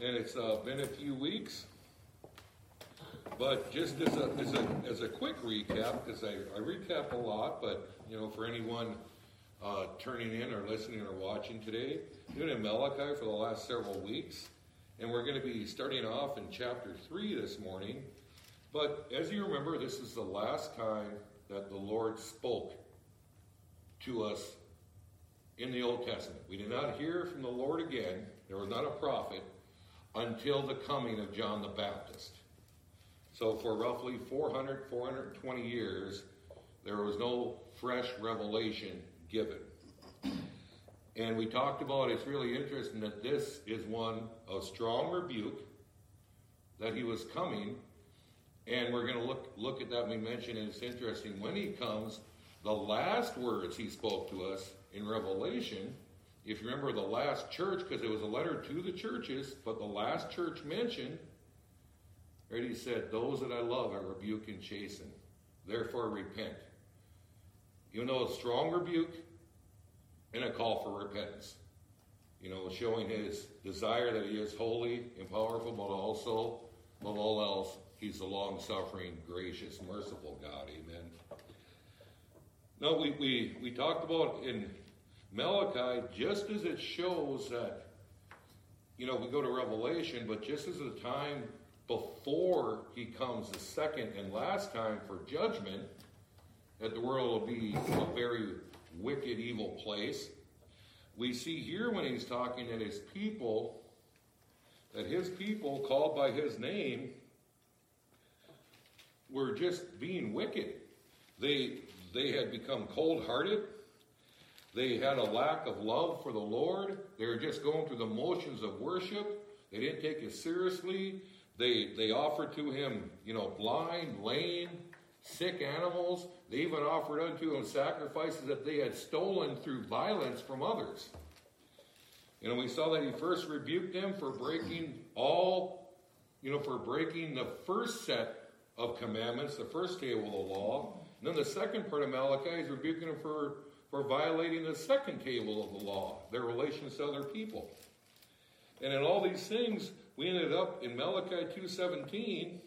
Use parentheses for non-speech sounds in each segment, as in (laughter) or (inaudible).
and it's uh, been a few weeks. But just as a, as a, as a quick recap, because I, I recap a lot, but you know, for anyone uh, turning in or listening or watching today, been in Malachi for the last several weeks, and we're going to be starting off in chapter three this morning. But as you remember, this is the last time that the Lord spoke to us in the Old Testament. We did not hear from the Lord again. There was not a prophet until the coming of John the Baptist. So for roughly 400, 420 years, there was no fresh revelation given. And we talked about it's really interesting that this is one of strong rebuke that he was coming. And we're going to look look at that. We mentioned and it's interesting when he comes. The last words he spoke to us in Revelation, if you remember the last church, because it was a letter to the churches, but the last church mentioned, right? He said, "Those that I love, I rebuke and chasten. Therefore, repent." Even though it's strong rebuke, and a call for repentance. You know, showing his desire that he is holy and powerful, but also, above all else, he's a long suffering, gracious, merciful God. Amen. Now, we, we, we talked about in Malachi, just as it shows that, you know, we go to Revelation, but just as the time before he comes the second and last time for judgment, that the world will be a very wicked, evil place. We see here when he's talking that his people, that his people called by his name, were just being wicked. They, they had become cold hearted. They had a lack of love for the Lord. They were just going through the motions of worship. They didn't take it seriously. They, they offered to him, you know, blind, lame, sick animals. They even offered unto him sacrifices that they had stolen through violence from others. You know, we saw that he first rebuked them for breaking all, you know, for breaking the first set of commandments, the first table of the law. And then the second part of Malachi is rebuking them for, for violating the second table of the law, their relations to other people. And in all these things, we ended up in Malachi 2.17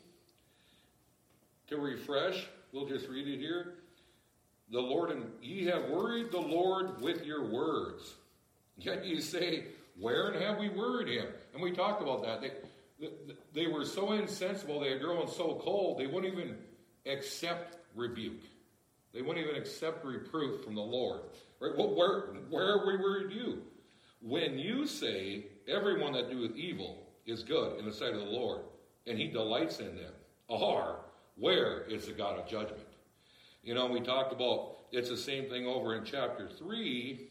to refresh, we'll just read it here. The Lord, and ye have worried the Lord with your words. Yet you say, Where and have we worried him? And we talked about that. They, they were so insensible, they had grown so cold, they wouldn't even accept rebuke. They wouldn't even accept reproof from the Lord. Right? Well, where, where have we worried you? When you say, Everyone that doeth evil is good in the sight of the Lord, and he delights in them, or where is the God of judgment? You know, we talked about it's the same thing over in chapter 3,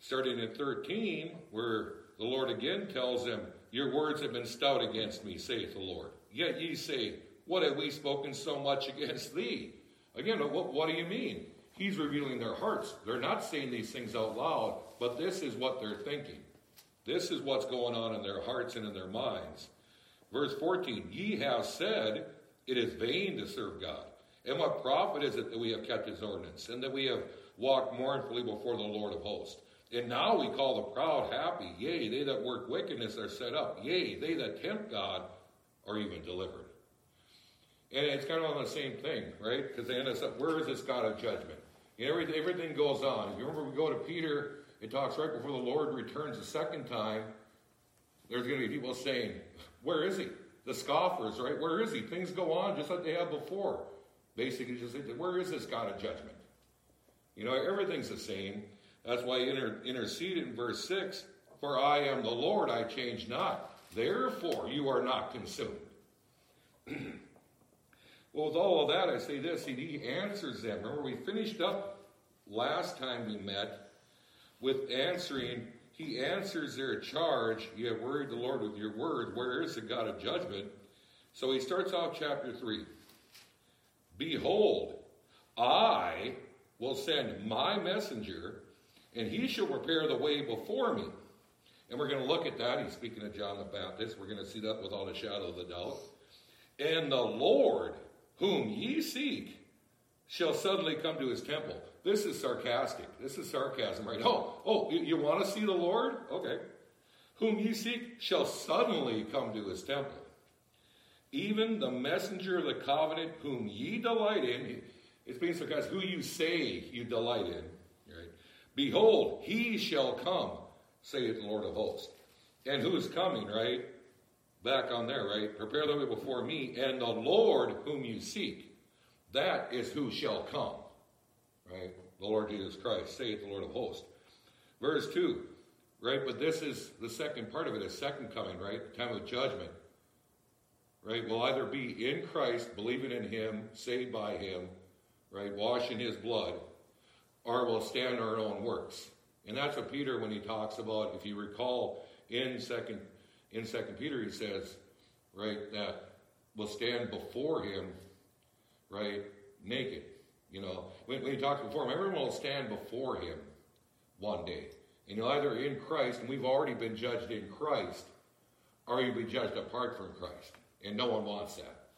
starting at 13, where the Lord again tells them, Your words have been stout against me, saith the Lord. Yet ye say, What have we spoken so much (laughs) against thee? Again, what, what do you mean? He's revealing their hearts. They're not saying these things out loud, but this is what they're thinking. This is what's going on in their hearts and in their minds. Verse 14 Ye have said, it is vain to serve God. And what profit is it that we have kept his ordinance, and that we have walked mournfully before the Lord of hosts? And now we call the proud happy. Yea, they that work wickedness are set up. Yea, they that tempt God are even delivered. And it's kind of on the same thing, right? Because they end up, where is this God of judgment? Everything, everything goes on. If you remember, we go to Peter, it talks right before the Lord returns the second time. There's going to be people saying, Where is he? the scoffers, right? Where is he? Things go on just like they have before. Basically, just where is this God of judgment? You know, everything's the same. That's why inter- intercede in verse 6 For I am the Lord, I change not. Therefore, you are not consumed. (clears throat) well, with all of that, I say this He answers them. Remember, we finished up last time we met with answering he answers their charge, You have worried the Lord with your word. Where is the God of judgment? So he starts off chapter 3. Behold, I will send my messenger, and he shall prepare the way before me. And we're going to look at that. He's speaking of John the Baptist. We're going to see that without a shadow of a doubt. And the Lord, whom ye seek, shall suddenly come to his temple. This is sarcastic. This is sarcasm, right? Oh, oh, you, you want to see the Lord? Okay. whom ye seek shall suddenly come to his temple. Even the messenger of the covenant whom ye delight in, it's means because who you say you delight in, right? Behold, he shall come, saith the Lord of hosts. And who is coming, right? Back on there, right? Prepare the way before me, and the Lord whom you seek, that is who shall come, right? The Lord Jesus Christ, saith the Lord of hosts. Verse 2, right? But this is the second part of it, a second coming, right? Time of judgment, right? We'll either be in Christ, believing in Him, saved by Him, right? Washed in His blood, or we'll stand our own works. And that's what Peter, when he talks about, if you recall in second in Second Peter, he says, right, that we'll stand before Him, right, naked. You know, when, when he talks before Him, everyone will stand before Him one day. And you're either in Christ, and we've already been judged in Christ, or you'll be judged apart from Christ. And no one wants that.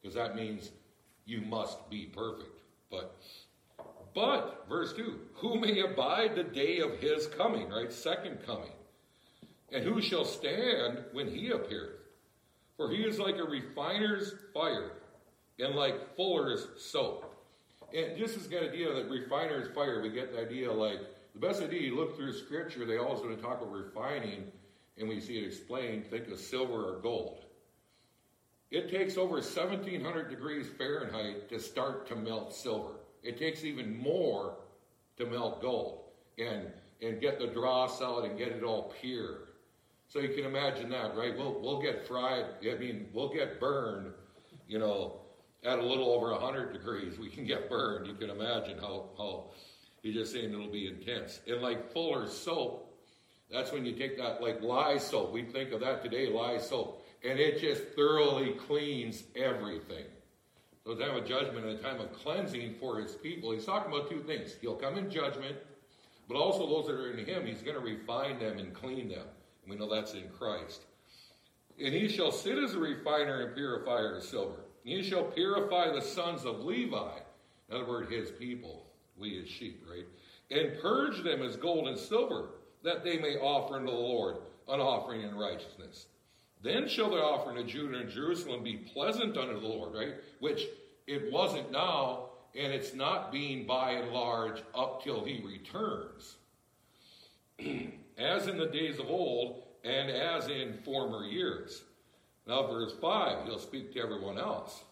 Because that means you must be perfect. But but, verse 2, who may abide the day of his coming, right? Second coming. And who shall stand when he appeareth? For he is like a refiner's fire and like fuller's soap. And just as good idea that refiner's fire, we get the idea like the best idea you look through scripture, they always want to talk about refining, and we see it explained, think of silver or gold. It takes over 1700 degrees Fahrenheit to start to melt silver. It takes even more to melt gold and, and get the dross out and get it all pure. So you can imagine that, right? We'll, we'll get fried, I mean, we'll get burned, you know, at a little over 100 degrees. We can get burned. You can imagine how, how he's just saying it'll be intense. And like Fuller's soap, that's when you take that, like lye soap. We think of that today, lye soap. And it just thoroughly cleans everything. So a time of judgment and a time of cleansing for his people. He's talking about two things. He'll come in judgment, but also those that are in him, he's going to refine them and clean them. We know that's in Christ. And he shall sit as a refiner and purifier of silver. He shall purify the sons of Levi. In other words, his people. We as sheep, right? And purge them as gold and silver, that they may offer unto the Lord an offering in righteousness. Then shall the offering of Judah and Jerusalem be pleasant unto the Lord, right? Which it wasn't now, and it's not being by and large up till he returns. (clears throat) as in the days of old, and as in former years. Now, verse 5, he'll speak to everyone else.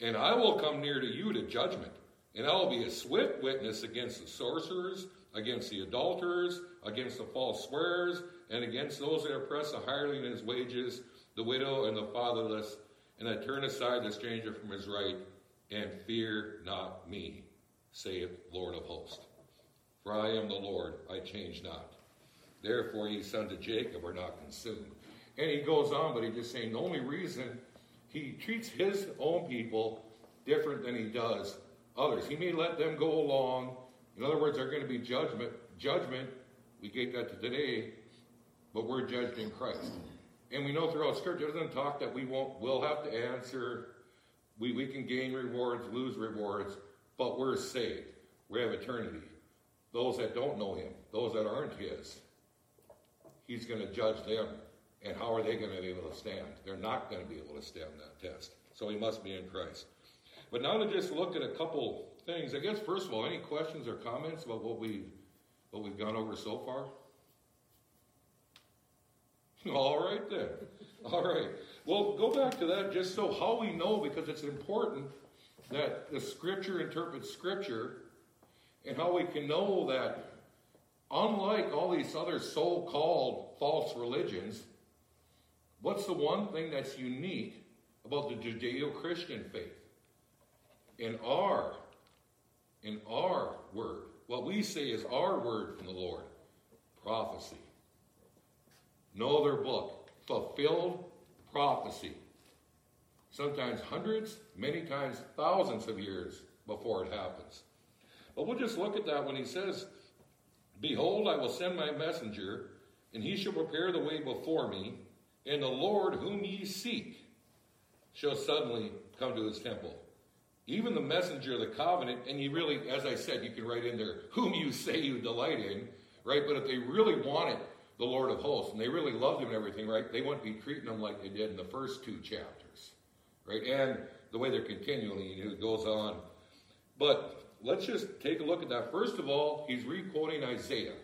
And I will come near to you to judgment, and I will be a swift witness against the sorcerers, against the adulterers, against the false swearers, and against those that oppress the hireling in his wages, the widow and the fatherless, and I turn aside the stranger from his right, and fear not me, saith Lord of hosts. For I am the Lord, I change not. Therefore, ye sons of Jacob are not consumed. And he goes on, but he's just saying the only reason he treats his own people different than he does others. He may let them go along. In other words, there's going to be judgment. Judgment, we get that to today, but we're judged in Christ. And we know throughout Scripture, doesn't talk that we won't, we'll have to answer. We, we can gain rewards, lose rewards, but we're saved. We have eternity. Those that don't know Him, those that aren't His, He's going to judge them. And how are they going to be able to stand? They're not going to be able to stand that test. So He must be in Christ. But now to just look at a couple things. I guess, first of all, any questions or comments about what, we, what we've gone over so far? (laughs) All right then. All right. Well, go back to that just so how we know, because it's important that the Scripture interprets Scripture, and how we can know that, unlike all these other so called false religions, what's the one thing that's unique about the Judeo Christian faith? In our, in our word, what we say is our word from the Lord prophecy. No other book. Fulfilled prophecy. Sometimes hundreds, many times thousands of years before it happens. But we'll just look at that when he says, Behold, I will send my messenger, and he shall prepare the way before me, and the Lord whom ye seek shall suddenly come to his temple. Even the messenger of the covenant, and you really, as I said, you can write in there, whom you say you delight in, right? But if they really wanted the Lord of hosts, and they really loved him and everything, right? They wouldn't be treating him like they did in the first two chapters, right? And the way they're continually, it goes on. But let's just take a look at that. First of all, he's re-quoting Isaiah.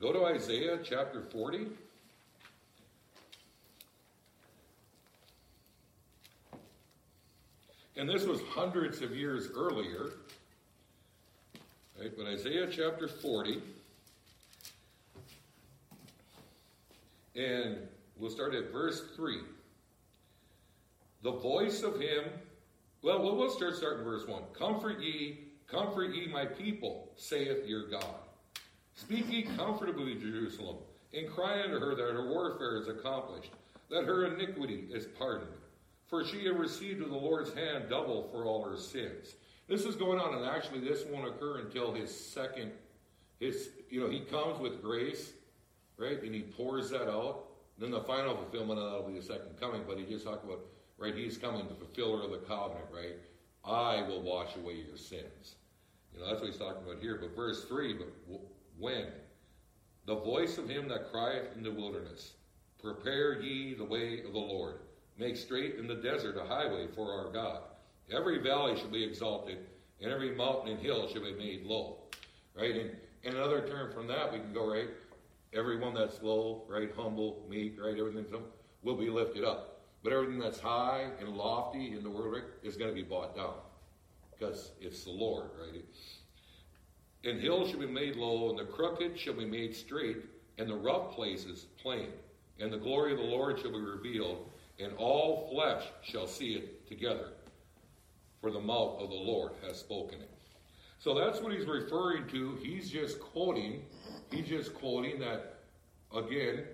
Go to Isaiah chapter 40. And this was hundreds of years earlier. Right? But Isaiah chapter 40. And we'll start at verse 3. The voice of him, well, we'll start starting verse 1. Comfort ye, comfort ye my people, saith your God. Speak ye comfortably to Jerusalem, and cry unto her that her warfare is accomplished, that her iniquity is pardoned for she had received of the Lord's hand double for all her sins. This is going on, and actually, this won't occur until his second. His, you know, he comes with grace, right, and he pours that out. Then the final fulfillment of that will be the second coming. But he just talked about, right, he's coming, the fulfiller of the covenant, right. I will wash away your sins. You know, that's what he's talking about here. But verse three, but when the voice of him that crieth in the wilderness, prepare ye the way of the Lord Make straight in the desert a highway for our God. Every valley shall be exalted, and every mountain and hill shall be made low. Right? And, and another term from that, we can go, right? Everyone that's low, right, humble, meek, right, everything will be lifted up. But everything that's high and lofty in the world right, is going to be brought down. Because it's the Lord, right? And hills shall be made low, and the crooked shall be made straight, and the rough places plain. And the glory of the Lord shall be revealed, and all flesh shall see it together, for the mouth of the Lord has spoken it. So that's what he's referring to. He's just quoting, he's just quoting that again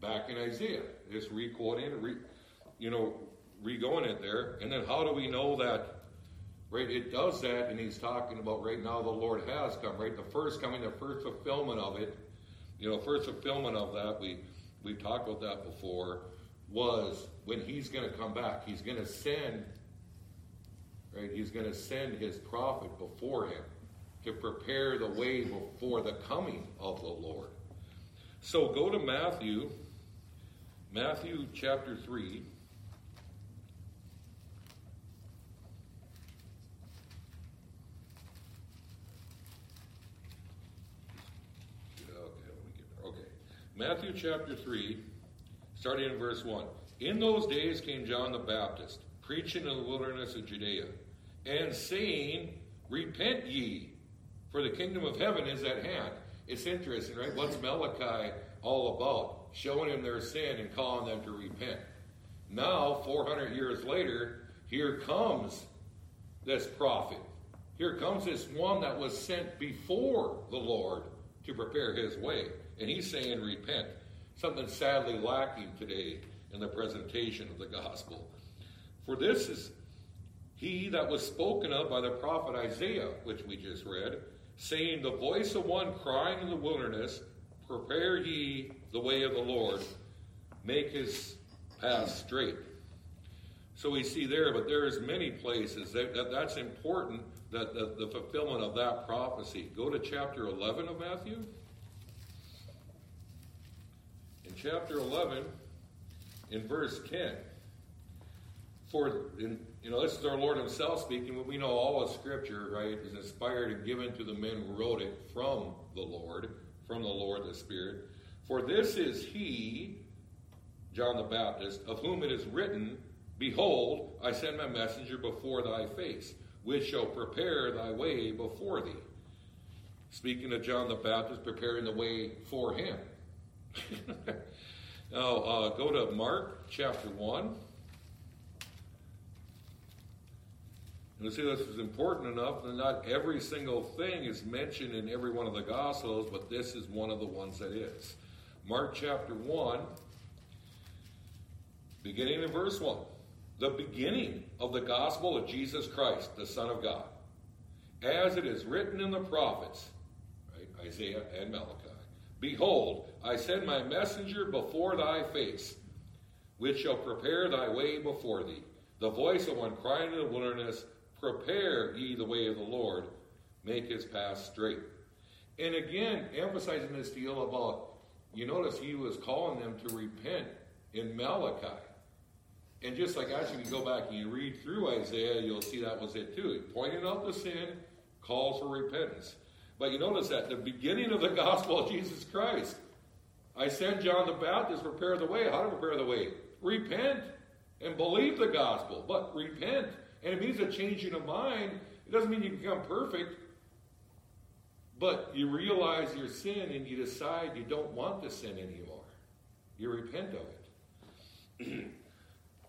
back in Isaiah. Just re-quoting, re, you know, re-going it there. And then how do we know that? Right, it does that, and he's talking about right now the Lord has come. Right, the first coming, the first fulfillment of it. You know, first fulfillment of that. We we've talked about that before was when he's going to come back, he's going to send, right? He's going to send his prophet before him to prepare the way before the coming of the Lord. So go to Matthew, Matthew chapter 3. Okay, Matthew chapter 3 starting in verse 1. In those days came John the Baptist, preaching in the wilderness of Judea, and saying, Repent ye, for the kingdom of heaven is at hand. It's interesting, right? What's Malachi all about? Showing them their sin and calling them to repent. Now, 400 years later, here comes this prophet. Here comes this one that was sent before the Lord to prepare his way. And he's saying, Repent something sadly lacking today in the presentation of the gospel. For this is he that was spoken of by the prophet Isaiah, which we just read, saying, The voice of one crying in the wilderness, Prepare ye the way of the Lord, make his path straight. So we see there, but there is many places that, that that's important that the, the fulfillment of that prophecy. Go to chapter 11 of Matthew chapter 11, in verse 10. For, in, you know, this is our Lord Himself speaking, but we know all of Scripture, right, is inspired and given to the men who wrote it from the Lord, from the Lord the Spirit. For this is He, John the Baptist, of whom it is written, Behold, I send my messenger before thy face, which shall prepare thy way before thee. Speaking of John the Baptist, preparing the way for him. (laughs) now, uh, go to Mark chapter 1. And see, this is important enough that not every single thing is mentioned in every one of the Gospels, but this is one of the ones that is. Mark chapter 1, beginning in verse 1. The beginning of the gospel of Jesus Christ, the Son of God. As it is written in the prophets, right, Isaiah and Malachi. Behold, I send my messenger before thy face, which shall prepare thy way before thee. The voice of one crying in the wilderness, Prepare ye the way of the Lord, make his path straight. And again, emphasizing this deal about you notice he was calling them to repent in Malachi. And just like actually, you go back and you read through Isaiah, you'll see that was it too. He pointed out the sin, called for repentance. But you notice that the beginning of the (laughs) gospel of Jesus Christ, I sent John the Baptist to prepare the way. How to prepare the way? Repent and believe the gospel, but repent. And it means a changing of mind. It doesn't mean you become perfect, but you realize your sin and you decide you don't want to sin anymore. You repent of it. (clears throat)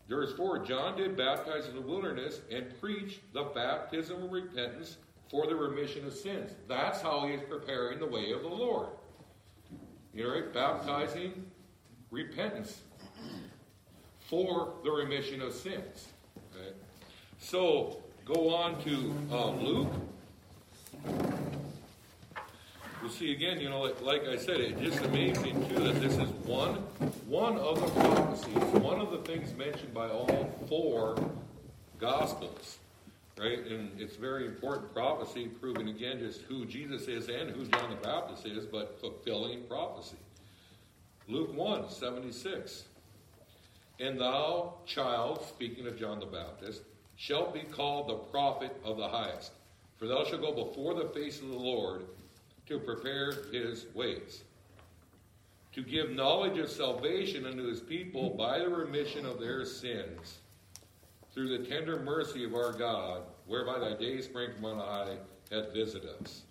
Verse 4 John did baptize in the wilderness and preach the baptism of repentance for the remission of sins. That's how he is preparing the way of the Lord. You know, right? Baptizing repentance for the remission of sins. Okay? So go on to uh, Luke. We'll see again, you know, like, like, I said, it's just amazing too that this is one one of the prophecies, one of the things mentioned by all four gospels. Right? And it's very important prophecy, proving again just who Jesus is and who John the Baptist is, but fulfilling prophecy. Luke 1, 76. And thou, child, speaking of John the Baptist, shalt be called the prophet of the highest. For thou shalt go before the face of the Lord to prepare his ways, to give knowledge of salvation unto his people by the remission of their sins, through the tender mercy of our God, whereby thy day spring from on high hath visited us.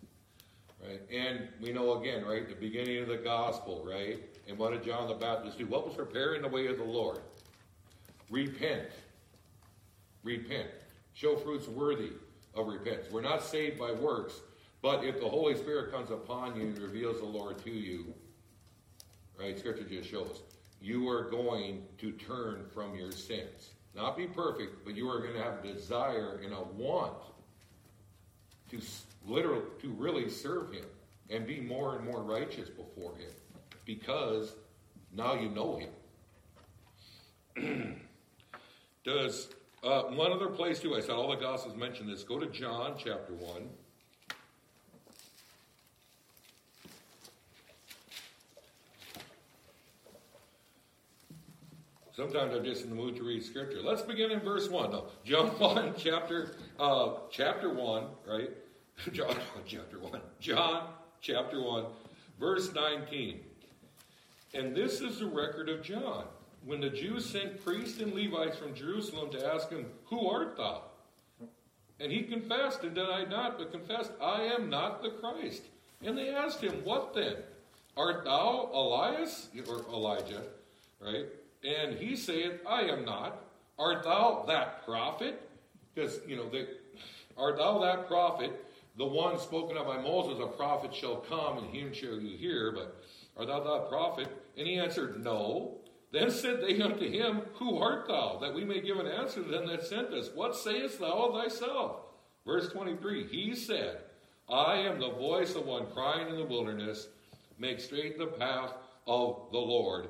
Right? And we know again, right, the beginning of the gospel, right? And what did John the Baptist do? What was preparing the way of the Lord? Repent. Repent. Show fruits worthy of repentance. We're not saved by works, but if the Holy Spirit comes upon you and reveals the Lord to you, right, Scripture just shows, you are going to turn from your sins. Not be perfect, but you are going to have a desire and a want to literally, to really serve Him and be more and more righteous before Him because now you know Him. (clears throat) Does uh, one other place too? I said all the Gospels mention this. Go to John chapter 1. Sometimes I'm just in the mood to read scripture. Let's begin in verse 1. No, (laughs) John 1, chapter, uh, chapter 1, right? (laughs) John (laughs) chapter 1. John chapter 1, verse 19. And this is the record of John. When the Jews sent priests and Levites from Jerusalem to ask him, Who art thou? And he confessed and denied not, but confessed, I am not the Christ. And they asked him, What then? Art thou Elias? Or Elijah, right? And he saith, I am not. Art thou that prophet? Because, you know, the, art thou that prophet? The one spoken of by Moses, a prophet shall come, and him shall you hear. But art thou that prophet? And he answered, No. Then said they unto him, Who art thou? That we may give an answer to them that sent us. What sayest thou of thyself? Verse 23 He said, I am the voice of one crying in the wilderness, Make straight the path of the Lord,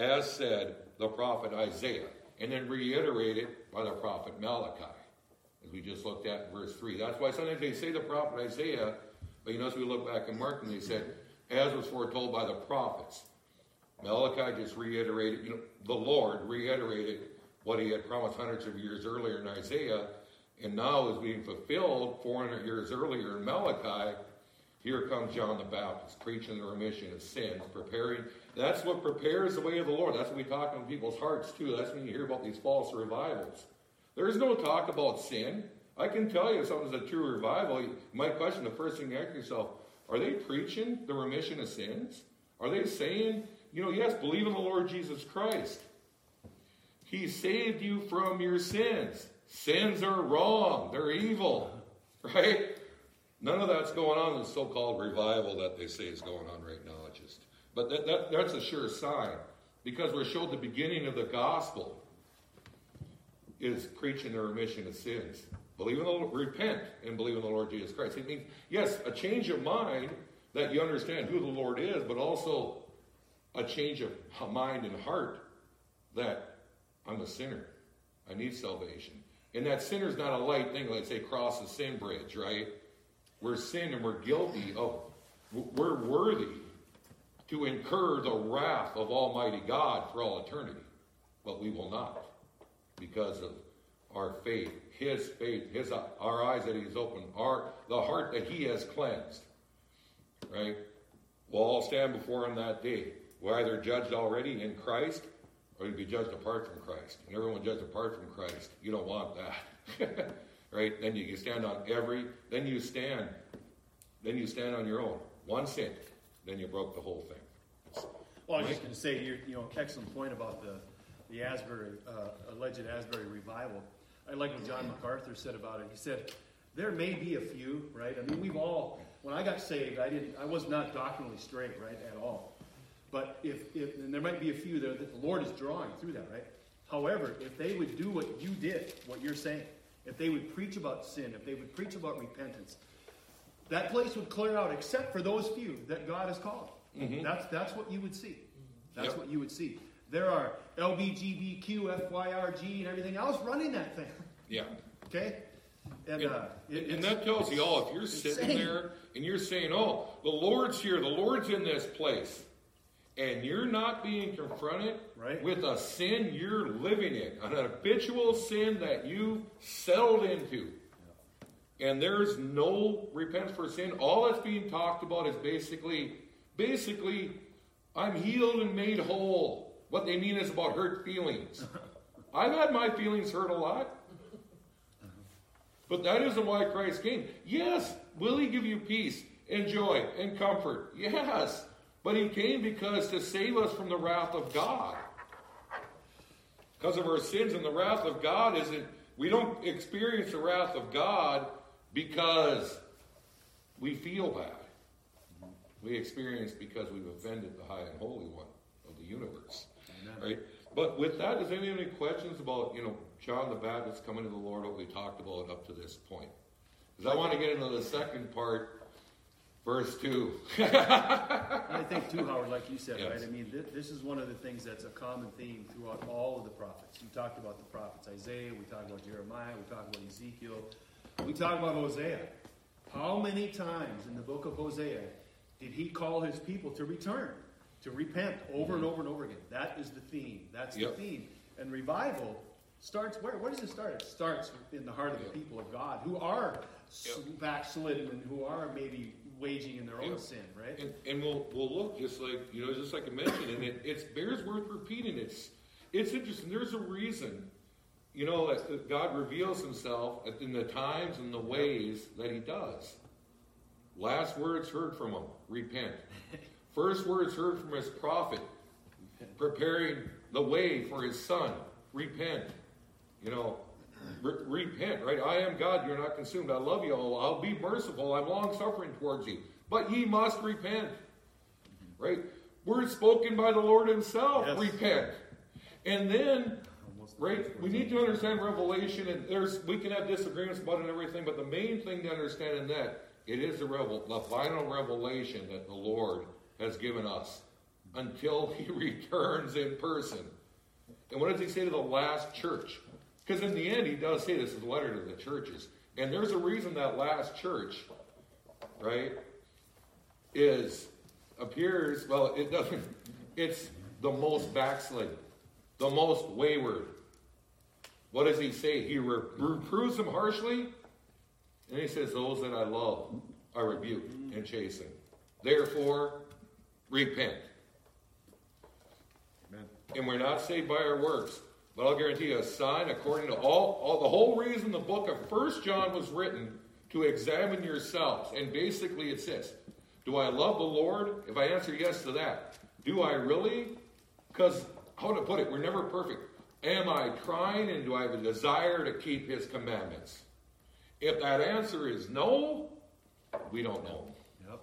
as said the prophet Isaiah, and then reiterated by the prophet Malachi, as we just looked at in verse 3. That's why sometimes they say the prophet Isaiah, but you notice we look back in Mark and they said, as was foretold by the prophets. Malachi just reiterated, you know, the Lord reiterated what he had promised hundreds of years earlier in Isaiah, and now is being fulfilled 400 years earlier in Malachi. Here comes John the Baptist preaching the remission of sins, preparing that's what prepares the way of the Lord. That's what we talk in people's hearts too. That's when you hear about these false revivals. There is no talk about sin. I can tell you if something's a true revival, you might question the first thing you ask yourself, are they preaching the remission of sins? Are they saying, you know, yes, believe in the Lord Jesus Christ. He saved you from your sins. Sins are wrong. They're evil. (laughs) Right? None of that's going on in the so-called revival that they say is going on right now. But that, that, that's a sure sign because we're showed the beginning of the gospel is preaching the remission of sins. Believe in the Lord, repent and believe in the Lord Jesus Christ. It means, yes, a change of mind that you understand who the Lord is, but also a change of mind and heart that I'm a sinner. I need salvation. And that sinner is not a light thing, like say cross the sin bridge, right? We're sin and we're guilty of, we're worthy to incur the wrath of Almighty God for all eternity. But we will not because of our faith, His faith, His our eyes that He has opened, our the heart that He has cleansed. Right? We'll all stand before Him that day. We're either judged already in Christ or you be judged apart from Christ. And everyone judged apart from Christ. You don't want that. (laughs) right? Then you stand on every, then you stand, then you stand on your own. One sin, then you broke the whole thing. Well, I was just going to say, you know, excellent point about the, the Asbury, uh, alleged Asbury revival. I like what John MacArthur said about it. He said, there may be a few, right? I mean, we've all, when I got saved, I didn't, I was not doctrinally straight, right, at all. But if, if and there might be a few there that the Lord is drawing through that, right? However, if they would do what you did, what you're saying, if they would preach about sin, if they would preach about repentance, that place would clear out except for those few that God has called. Mm-hmm. That's, that's what you would see. That's yep. what you would see. There are LBGBQ, FYRG, and everything else running that thing. Yeah. Okay? And, and, uh, it, and that tells you all, if you're sitting there and you're saying, oh, the Lord's here, the Lord's in this place and you're not being confronted right. with a sin you're living in, an habitual sin that you settled into, and there's no repentance for sin, all that's being talked about is basically, basically, I'm healed and made whole. What they mean is about hurt feelings. (laughs) I've had my feelings hurt a lot. But that isn't why Christ came. Yes, will he give you peace and joy and comfort? Yes. But he came because to save us from the wrath of God. Because of our sins and the wrath of God isn't, we don't experience the wrath of God because we feel bad. We experience because we've offended the high and holy one of the universe. Amen. Right? But with that, is there any questions about, you know, John the Baptist coming to the Lord, what we talked about up to this point? Because I want to get into the second part Verse 2. (laughs) I think, too, Howard, like you said, yes. right? I mean, th- this is one of the things that's a common theme throughout all of the prophets. You talked about the prophets Isaiah, we talked about Jeremiah, we talked about Ezekiel, we talk about Hosea. How many times in the book of Hosea did he call his people to return, to repent over and mm-hmm. over and over again? That is the theme. That's yep. the theme. And revival starts where? Where does it start? It starts in the heart of the people of God who are yep. backslidden and who are maybe waging in their own and, sin, right? And, and we'll we'll look just like you know, just like I mentioned, and it it's bears worth repeating. It's it's interesting. There's a reason, you know, God reveals Himself in the times and the ways that He does. Last words heard from Him: repent. (laughs) First words heard from His prophet, preparing the way for His Son: repent. You know, Re- repent, right? I am God, you're not consumed. I love you all. I'll be merciful. I'm long suffering towards you. But ye must repent. Right? Words spoken by the Lord Himself. Yes. Repent. And then, right, we need to understand Revelation, and there's we can have disagreements about it and everything, but the main thing to understand in that, it is the, revel, the final revelation that the Lord has given us until (laughs) He returns in person. And what does He say to the last church? Because in the end, he does say this is a letter to the churches. And there's a reason that last church, right, is appears, well, it doesn't, it's the most backslidden, the most wayward. What does he say? He reproves them harshly, and he says, Those that I love I rebuke and chasten. Therefore, repent. Amen. And we're not saved by our works. But I'll guarantee you a sign according to all, all the whole reason the book of First John was written to examine yourselves. And basically it says, Do I love the Lord? If I answer yes to that, do I really? Because how to put it, we're never perfect. Am I trying and do I have a desire to keep his commandments? If that answer is no, we don't know. Yep.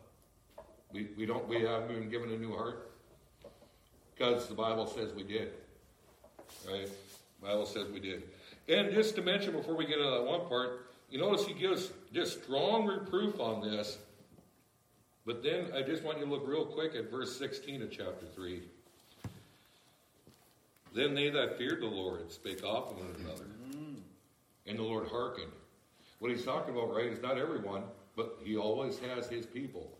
We, we don't we haven't been given a new heart. Because the Bible says we did. Right? Bible says we did. And just to mention before we get into that one part, you notice he gives just strong reproof on this. But then I just want you to look real quick at verse 16 of chapter 3. Then they that feared the Lord spake often one another, and the Lord hearkened. What he's talking about, right, is not everyone, but he always has his people.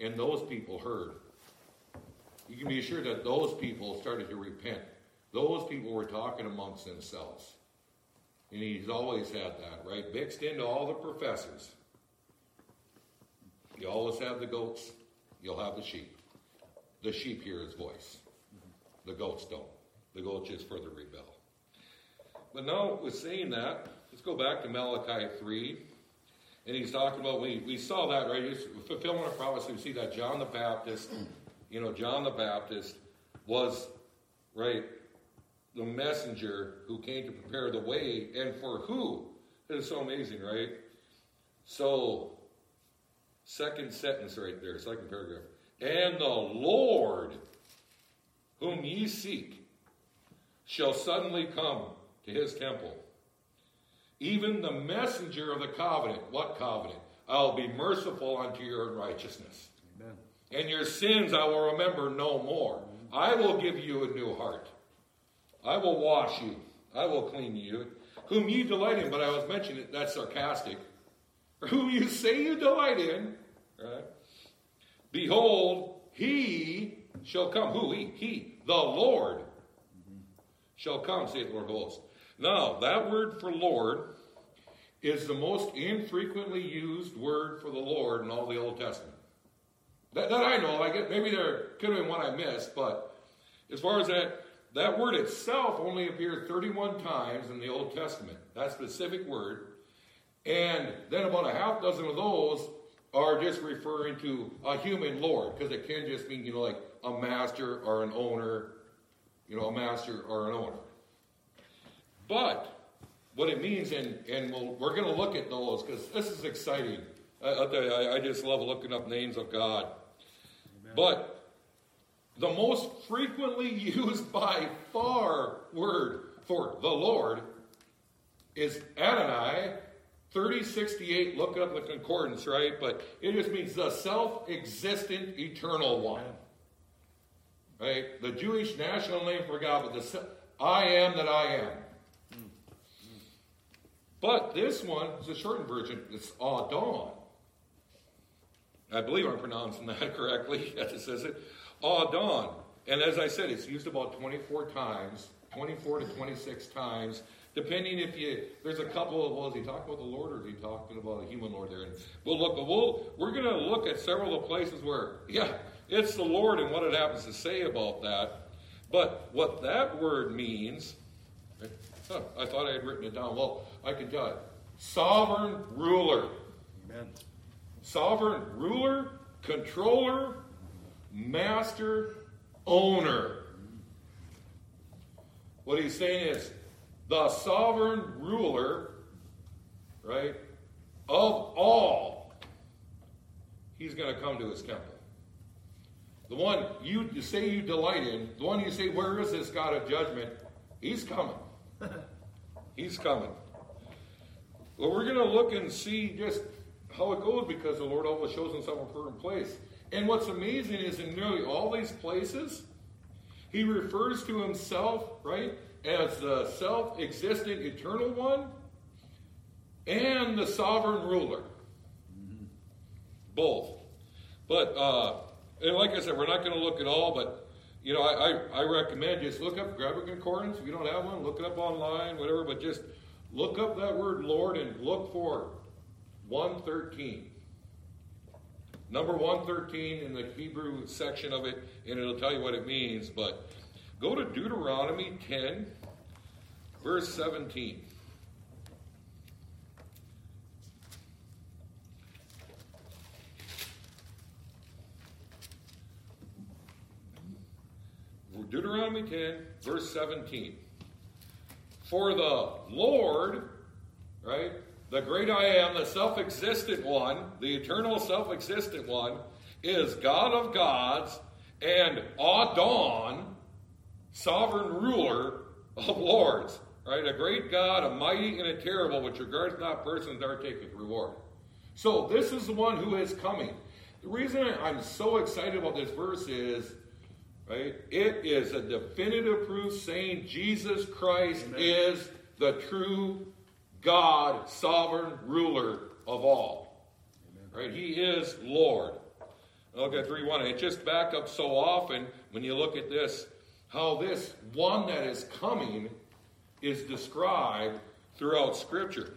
And those people heard. you can be sure that those people started to repent. Those people were talking amongst themselves. And he's always had that, right? Mixed into all the professors. You always have the goats, you'll have the sheep. The sheep hear his voice. The goats don't. The just further rebel. But now, with saying that, let's go back to Malachi 3. And he's talking about, we, we saw that, right? He's fulfillment of prophecy. We see that John the Baptist, (clears throat) you know, John the Baptist was, right, the messenger who came to prepare the way. And for who? It is so amazing, right? So, second sentence right there, second paragraph. And the Lord, whom ye seek, shall suddenly come to his temple. Even the messenger of the covenant. What covenant? I'll be merciful unto your unrighteousness. Amen. And your sins I will remember no more. I will give you a new heart. I will wash you. I will clean you. Whom you delight in, but I was mentioning it, that's sarcastic. (laughs) Whom you say you delight in, right? Behold, he shall come. Who? He. He. The Lord shall come, saith the Lord of hosts. Now, that word for Lord is the most infrequently used word for the Lord in all the Old Testament. That, that I know, I get maybe there could have been one I missed, but as far as that, that word itself only appears 31 times in the Old Testament. That specific word. And then about a half dozen of those are just referring to a human lord, because it can just mean, you know, like a master or an owner, you know, a master or an owner. But what it means, and, and we we are going to look at those because this is exciting. I, will tell you, I, I, just love looking up names of God. Amen. But the most frequently (laughs) used by far word for the Lord is Adonai 3068. Look up the concordance, right? But it just means the self existent eternal one. Right? The Jewish national name for God, but the I am that I am. But this one is a shortened version. It's Adon. I believe I'm pronouncing that (laughs) correctly (laughs) as it says it. Adon. And as I said, it's used about 24 times, 24 to 26 times, depending if you, there's a couple of, well, is he talking about the Lord or is he talking about a human Lord there? And we'll look, we'll, we're going to look at several of the places where, yeah, it's the Lord and what it happens to say about that. But what that word means, huh, I thought I had written it down. Well, I can tell you. Sovereign ruler. Amen. Sovereign ruler, controller, master, owner. What he's saying is the sovereign ruler, right, of all, he's going to come to his temple. The one you, say you delight in, the one you say, Where is this God of judgment? He's coming. (laughs) he's coming. Well, we're going to look and see just how it goes because the Lord always shows himself in certain place. And what's amazing is in nearly all these places, he refers to himself, right, as the self existent eternal one and the sovereign ruler. Mm-hmm. Both. But, uh, and like I said, we're not going to look at all, but, you know, I, I, I recommend just look up, grab a concordance. If you don't have one, look it up online, whatever, but just Look up that word Lord and look for 113. Number 113 in the Hebrew section of it, and it'll tell you what it means. But go to Deuteronomy 10, verse 17. Deuteronomy 10, verse 17. For the Lord, right, the great I am, the self existent one, the eternal self existent one, is God of gods and Adon, sovereign ruler of lords. Right? A great God, a mighty and a terrible, which regards not persons are taketh reward. So this is the one who is coming. The reason I'm so excited about this verse is Right? It is a definitive proof saying Jesus Christ Amen. is the true God, sovereign ruler of all. Amen. Right? He is Lord. Look at 3 1. It just backed up so often when you look at this, how this one that is coming is described throughout Scripture.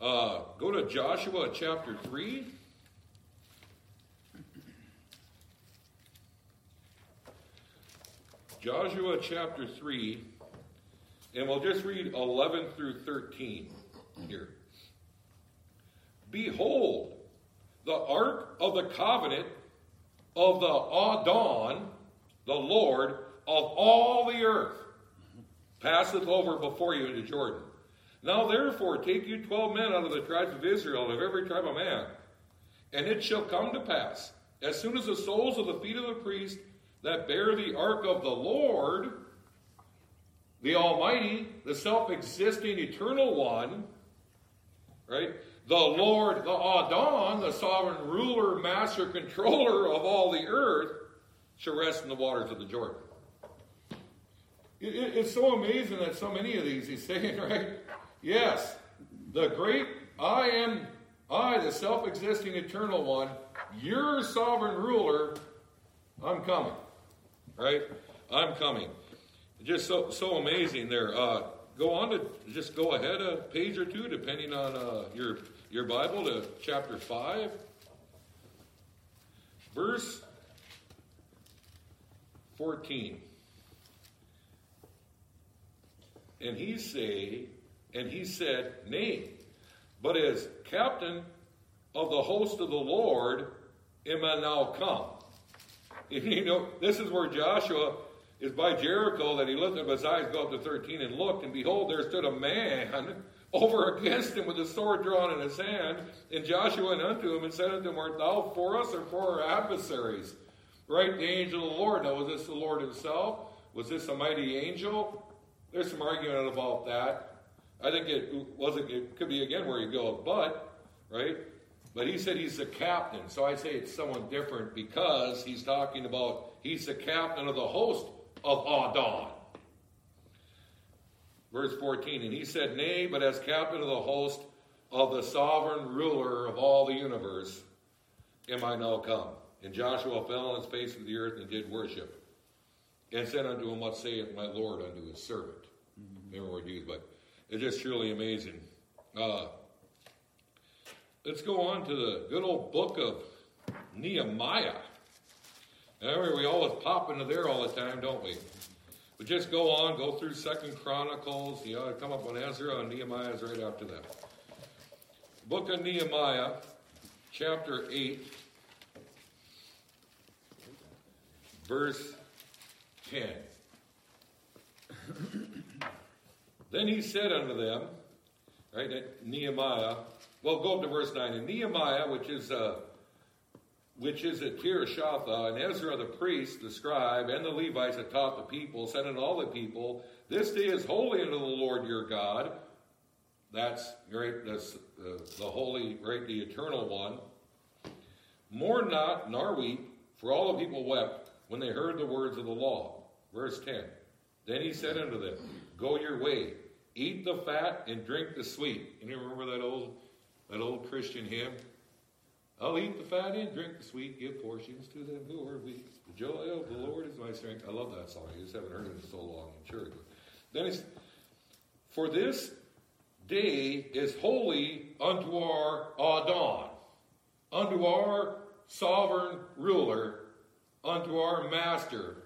Uh, go to Joshua chapter 3. Joshua chapter 3, and we'll just read 11 through 13 here. Behold, the ark of the covenant of the Adon, the Lord of all the earth, passeth over before you into Jordan. Now therefore take you twelve men out of the tribes of Israel, of every tribe of man. And it shall come to pass, as soon as the soles of the feet of the priest that bear the ark of the Lord, the Almighty, the self existing eternal one, right? The Lord, the Adon, the sovereign ruler, master, controller of all the earth, shall rest in the waters of the Jordan. It, it, it's so amazing that so many of these he's (laughs) saying, right? Yes, the great I am, I, the self existing eternal one, your sovereign ruler, I'm coming. Right? I'm coming. Just so so amazing there. Uh, go on to just go ahead a page or two, depending on uh, your your Bible, to chapter five, verse fourteen. And he say, and he said, Nay, but as captain of the host of the Lord am I now come. (laughs) You know, this is where Joshua is by Jericho that he lifted up his eyes, go up to 13, and looked, and behold, there stood a man (laughs) over against him with a sword drawn in his hand. And Joshua went unto him and said unto him, Art thou for us or for our adversaries? Right, the angel of the Lord. Now, was this the Lord himself? Was this a mighty angel? There's some argument about that. I think it wasn't. It could be again where you go, but right. But he said he's the captain, so I say it's someone different because he's talking about he's the captain of the host of Adon. Verse 14, and he said, Nay, but as captain of the host of the sovereign ruler of all the universe am I now come. And Joshua fell on his face to the earth and did worship. And said unto him, What saith my Lord unto his servant? Mm-hmm. Remember what used, but it's just truly amazing. Uh, let's go on to the good old book of Nehemiah. Remember, we always pop into there all the time, don't we? But just go on, go through Second Chronicles. You know, come up on Ezra and Nehemiah is right after that. Book of Nehemiah, chapter 8, verse 10. then he said unto them, right, Nehemiah, well, go up to verse 9. And Nehemiah, which is uh, which is at Tirshatha, and Ezra the priest, the scribe, and the Levites that taught the people, said unto all the people, This day is holy unto the Lord your God. That's great, that's uh, the holy, great, the eternal one. Mourn not, nor weep, for all the people wept when they heard the words of the law. Verse 10. Then he said unto them, Go your way, eat the fat and drink the sweet. And you remember that old that old Christian hymn? I'll eat the fat and drink the sweet, give portions to them who are weak. The joy of the Lord is my strength. I love that song. I just haven't heard it in so long in church. Then it's, for this day is holy unto our Adon, unto our sovereign ruler, unto our master,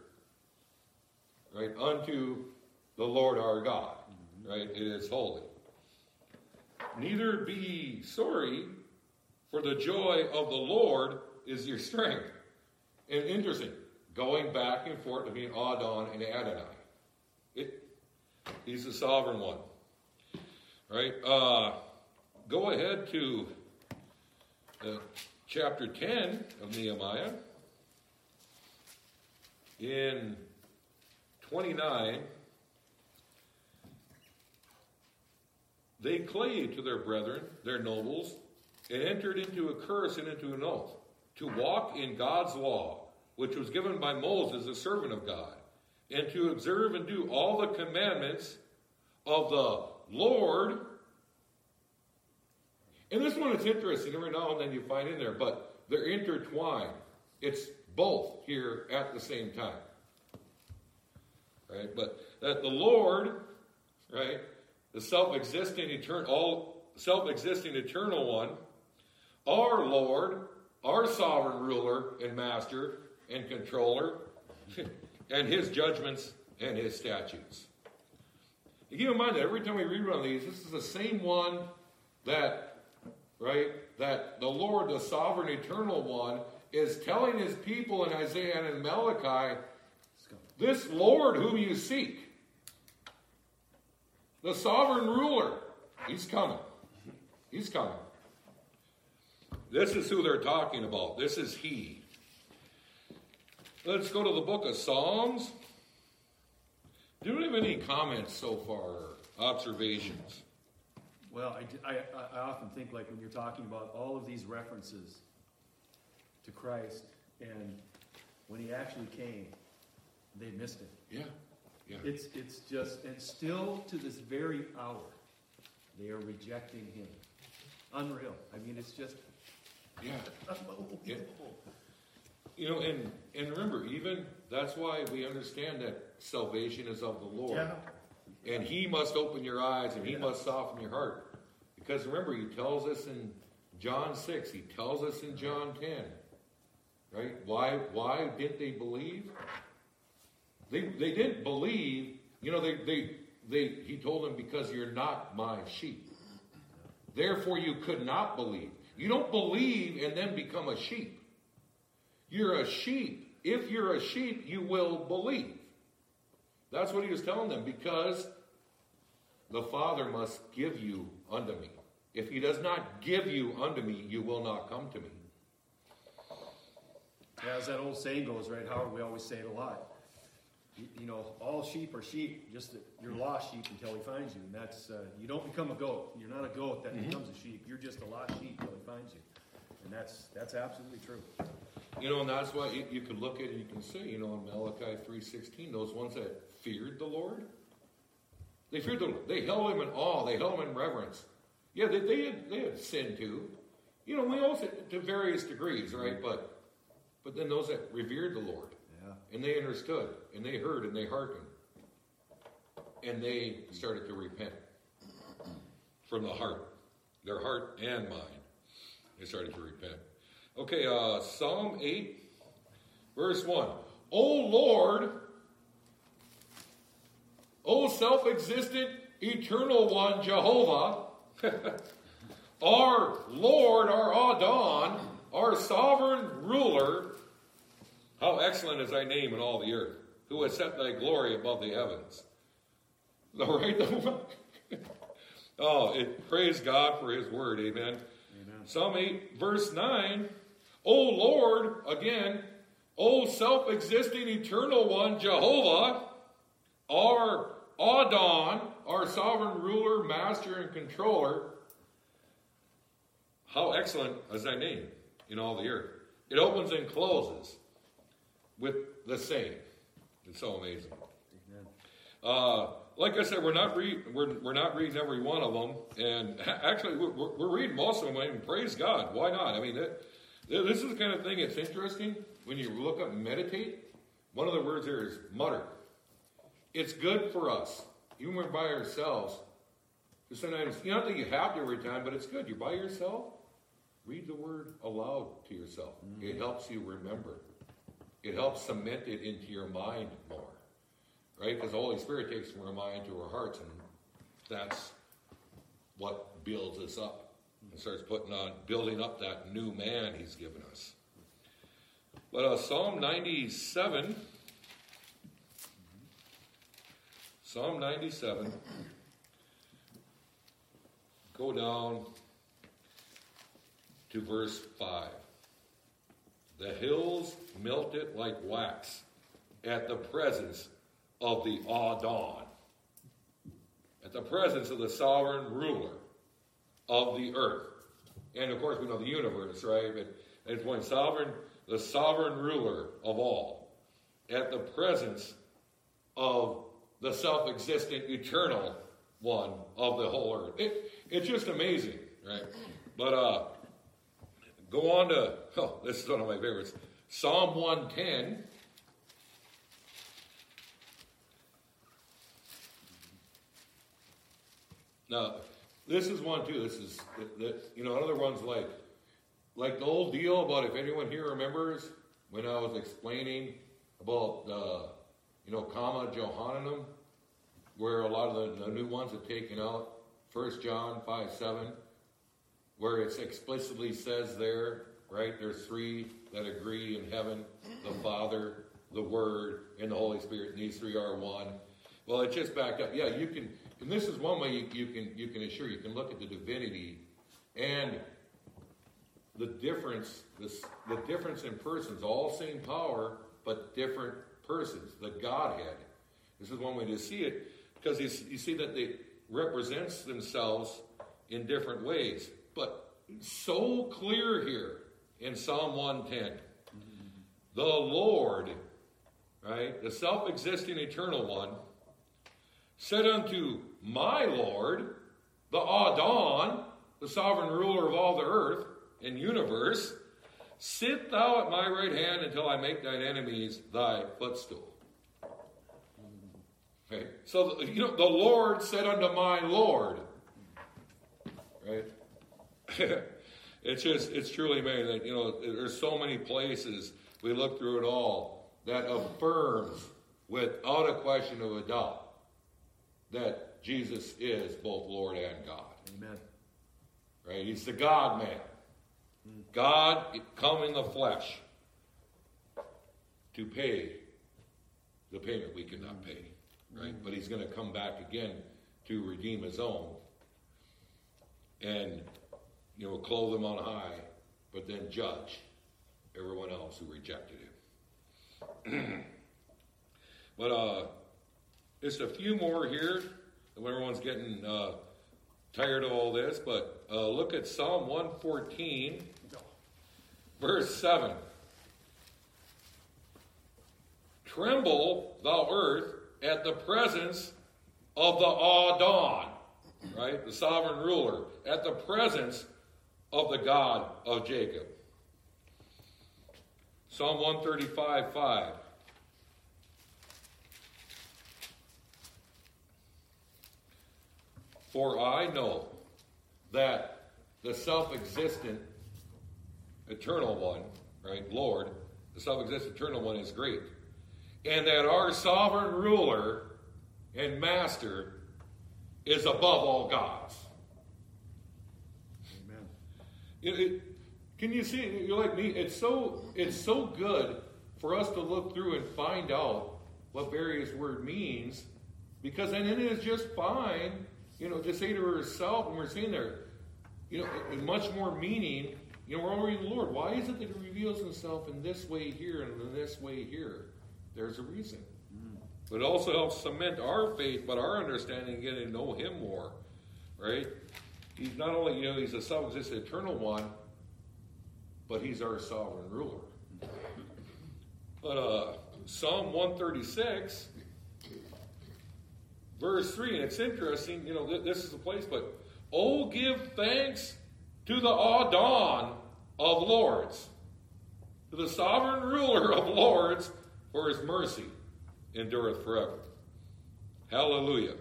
right, unto the Lord our God, right? It is holy. Neither be sorry for the joy of the Lord is your strength. And interesting, going back and forth between Adon and Adonai. It, he's the sovereign one. Right? Uh, go ahead to uh, chapter 10 of Nehemiah. In 29, they clave to their brethren, their nobles, and entered into a curse and into an oath to walk in God's law, which was given by Moses, the servant of God, and to observe and do all the commandments of the Lord. And this one is interesting. Every now and then you find in there, but they're intertwined. It's both here at the same time. right? But that the Lord, right, the self-existing eternal, all self-existing eternal one, our Lord, our sovereign ruler and master and controller, (laughs) and his judgments and his statutes. You keep in mind that every time we read one of these, this is the same one that, right, that the Lord, the sovereign eternal one, is telling his people in Isaiah and in Malachi, this Lord whom you seek, the sovereign ruler, he's coming. He's coming. This is who they're talking about. This is he. Let's go to the book of Psalms. Do you have any comments so far, observations? Well, I, I, I often think like when you're talking about all of these references to Christ and when he actually came, they missed it. Yeah, yeah. It's, it's just, and still to this very hour, they are rejecting him. Unreal. I mean, it's just Yeah. unbelievable. Yeah. You know, and and remember, even that's why we understand that salvation is of the Lord. Yeah. And he must open your eyes and he Yeah. must soften your heart. Because remember, he tells us in John 6, he tells us in John 10. Right? Why why didn't they believe? They they didn't believe, you know, they they they he told them because you're not my sheep. Therefore you could not believe. You don't believe and then become a sheep. You're a sheep. If you're a sheep, you will believe. That's what he was telling them because the Father must give you unto me. If he does not give you unto me, you will not come to me. Yeah, as that old saying goes, right, Howard, we always say it a lot. You, know, all sheep are sheep, just that you're lost sheep until he finds you. And that's, uh, you don't become a goat. You're not a goat that becomes a sheep. You're just a lost sheep until he finds you. And that's, that's absolutely true. You know, and that's why you, you can look at it and you can say, you know, in Malachi 3.16, those ones that feared the Lord, they feared the Lord. They held him in awe. They held him in reverence. Yeah, they, they, had, they had sinned too. You know, we all sin to various degrees, right? But but then those that revered the Lord. And they understood, and they heard, and they hearkened, and they started to repent from the heart, their heart and mind. They started to repent. Okay, uh, Psalm 8, verse 1. O Lord, O self existent, eternal one, Jehovah, (laughs) our Lord, our Adon, our sovereign ruler, how excellent is thy name in all the earth, who has set thy glory above the heavens. (laughs) All right? (laughs) oh, it, praise God for his word. Amen. Amen. Psalm 8, verse 9. O Lord, again, O self existing eternal one, Jehovah, our Adon, our sovereign ruler, master, and controller. How excellent is thy name in all the earth. It opens and closes with the same. It's so amazing. Uh, like I said, we're not read, we're, we're not reading every one of them, and (laughs) actually we're, we're reading most of them. I mean, praise God. Why not? I mean, that, this is the kind of thing. It's interesting when you look up meditate. One of the words there is mutter. It's good for us, even when we're by ourselves. Sometimes you don't think you have to every time, but it's good. You're by yourself. Read the word aloud to yourself. It helps you remember. It helps cement it into your mind more right? Because the Holy Spirit takes from our mind to our hearts, and that's what builds us up and starts putting on, building up that new man He's given us. But uh, Psalm 97, Psalm 97, go down to verse 5. The hills melted like wax at the presence of the Adon, at the presence of the sovereign ruler of the earth. And of course, we know the universe, right? But it's when sovereign, the sovereign ruler of all, at the presence of the self existent, eternal one of the whole earth. It, it's just amazing, right? But uh, Go on to, (laughs) oh, this is one of my favorites Psalm 110. Now, this is one too. This is, you know, another one's like, like the old deal about if anyone here remembers when I was explaining about, the, you know, comma Johanneum, where a lot of the, the new ones have taken out First John 5 7 where it explicitly says there, right? There's three that agree in heaven: the Father, the Word, and the Holy Spirit. And these three are one. Well, it just backed up. Yeah, you can, and this is one way you, you can you can assure you can look at the divinity and the difference, the difference in persons, all same power, but different persons, the Godhead. This is one way to see it, because you, you see that they represents themselves in different ways. But so clear here in Psalm 110. The Lord, right, the self-existing eternal one, said unto my Lord, the Adon, the sovereign ruler of all the earth, and universe, sit thou at my right hand until I make thine enemies thy footstool. Okay, so you know the Lord said unto my Lord, right? (laughs) it's just it's truly amazing that you know there's so many places we look through it all that affirms without a question of a doubt that Jesus is both Lord and God. Amen. Right? He's the God man. God come in the flesh to pay the payment we could not pay, right? But he's going to come back again to redeem his own and, you know, clothe them on high, but then judge everyone else who rejected him. (clears throat) but uh, just a few more here. Everyone's getting uh, tired of all this, but uh, look at Psalm 114, verse 7. Tremble, thou earth, at the presence of the Adon, right? The sovereign ruler, at the presence of the God of Jacob. Psalm 135, 5. For I know that the self existent eternal one, right, Lord, the self existent eternal one is great. And that our sovereign ruler and master is above all gods. Amen. It, it, can you see? You're like me. It's so it's so good for us to look through and find out what various word means, because then it is just fine, you know, to say to herself, and we're seeing there, you know, much more meaning. You know, we're all reading the Lord. Why is it that He reveals Himself in this way here and in this way here? There's a reason. Mm. But it also helps cement our faith, but our understanding, getting to know Him more, right? He's not only, you know, He's a self-existent eternal one, but He's our sovereign ruler. But uh, Psalm 136, verse 3, and it's interesting, you know, th- this is the place, but oh, give thanks to the Adon of lords, to the sovereign ruler of lords, for his mercy endureth forever. Hallelujah.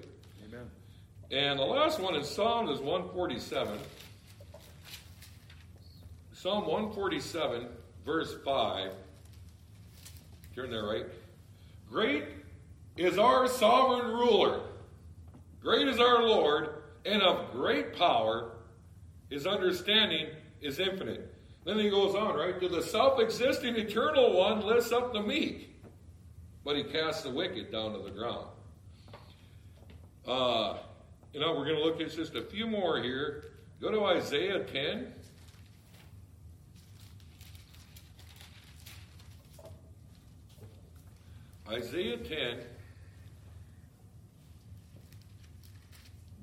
And the last one in Psalm is 147. Psalm 147, verse 5. Turn there, right? Great is our sovereign ruler. Great is our Lord, and of great power. His understanding is infinite. Then he goes on, right? To the self existing eternal one lifts up the meek, but he casts the wicked down to the ground. Uh, you know, we're going to look at just a few more here. Go to Isaiah 10. Isaiah 10,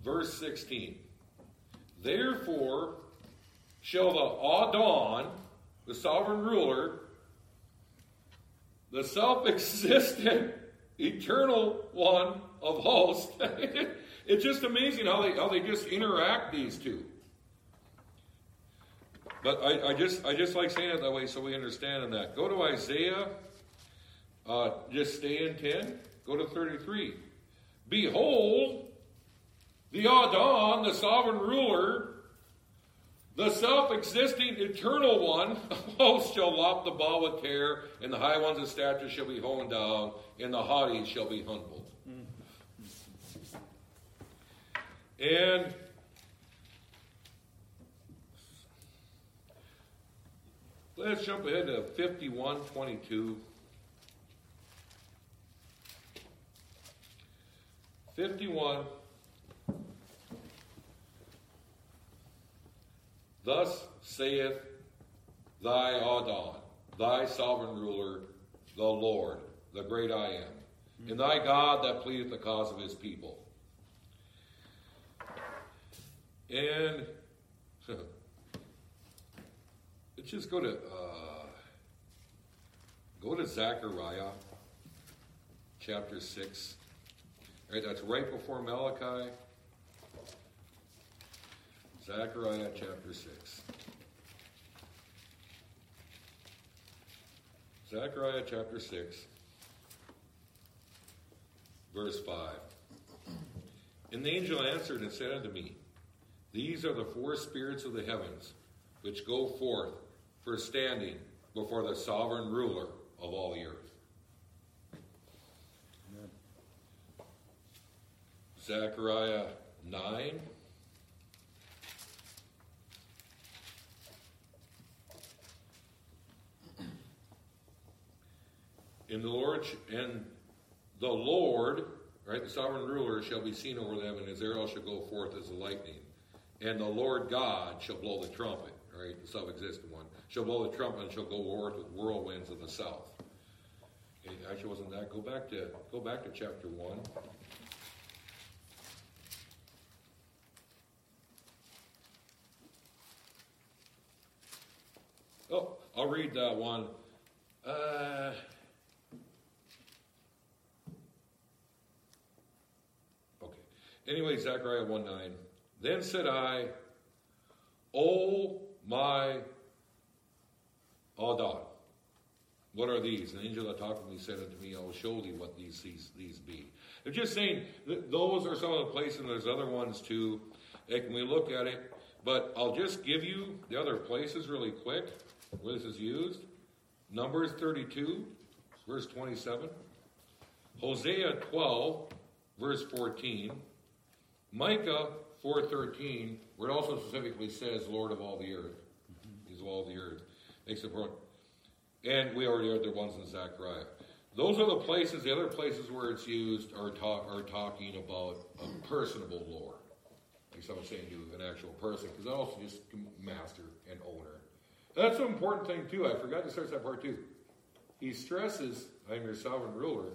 verse 16. Therefore shall the Adon, the sovereign ruler, the self existent, (laughs) eternal one of hosts. (laughs) it's just amazing how they, how they just interact, these two. But I, I, just I just like saying it that way so we understand that. Go to Isaiah, uh, just stay in 10, go to 33. Behold, the Adon, the sovereign ruler, the self existing eternal one (laughs) hosts shall lop the bow with care, and the high ones of stature shall be honed down, and the haughty shall be humbled. And let's jump ahead to 5122. 51. Thus saith thy Adon, thy sovereign ruler, the Lord, the great I am, and thy God that pleadeth the cause of his people. And (laughs) let's just go to uh, go to Zechariah chapter six. All right, that's right before Malachi. Zechariah chapter 6. Zechariah chapter 6, verse 5. And the angel answered and said unto me, These are the four spirits of the heavens, which go forth for standing before the sovereign ruler of all the earth. Amen. Zechariah 9. In the Lord and the Lord, right, the sovereign ruler shall be seen over them, and his arrow shall go forth as a lightning. And the Lord God shall blow the trumpet, right, the self-existent one, shall blow the trumpet and shall go forth with whirlwinds of the south. It actually wasn't that. Go back to go back to chapter one. Oh, I'll read that one. Uh, okay. Anyway, Zechariah 1 9. Then said I, O my Adon, what are these? An angel that talked with me said unto me, I will show thee what these, these, these be. They're just saying those are some of the places, and there's other ones too. And we look at it, but I'll just give you the other places really quick where this is used. Numbers 32, verse 27. Hosea 12, verse 14. Micah 4.13, where it also specifically says, Lord of all the earth. He's of all the earth. Makes it. And we already heard the ones in Zechariah. Those are the places, the other places where it's used are, ta- are talking about a personable Lord. Like someone saying to an actual person, because that also just master and owner. That's an important thing too. I forgot to stress that part too. He stresses, I'm your sovereign ruler.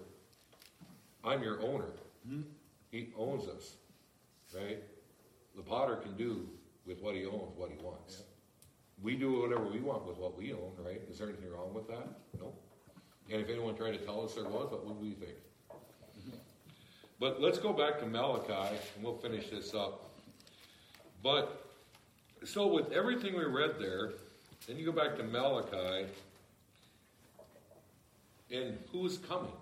I'm your owner. Mm-hmm. He owns us. Right? The potter can do with what he owns what he wants. Yeah. We do whatever we want with what we own, right? Is there anything wrong with that? No. And if anyone tried to tell us there was, what would we think? Mm-hmm. But let's go back to Malachi and we'll finish this up. But so with everything we read there, then you go back to Malachi, and who's coming?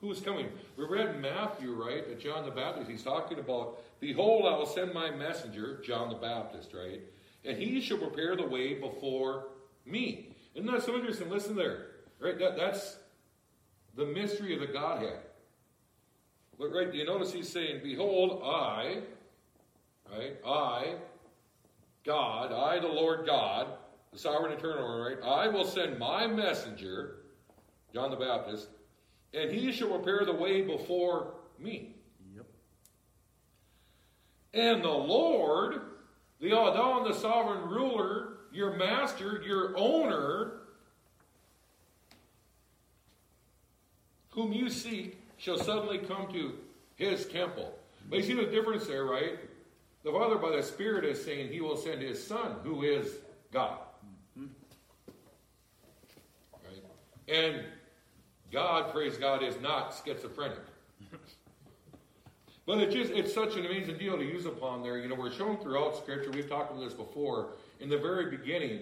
Who's coming? We read Matthew, right, at John the Baptist. He's talking about, Behold, I will send my messenger, John the Baptist, right? And he shall prepare the way before me. Isn't that so interesting? Listen there. Right? That, that's the mystery of the Godhead. But right, do you notice he's saying, Behold, I, right? I God, I, the Lord God, the sovereign eternal right? I will send my messenger, John the Baptist, and he shall prepare the way before me. And the Lord, the Adon, the sovereign ruler, your master, your owner, whom you seek, shall suddenly come to his temple. But you see the difference there, right? The Father, by the Spirit, is saying He will send His Son, who is God. Right? And God, praise God, is not schizophrenic. But it just it's such an amazing deal to use upon there. You know, we're shown throughout Scripture, we've talked about this before. In the very beginning,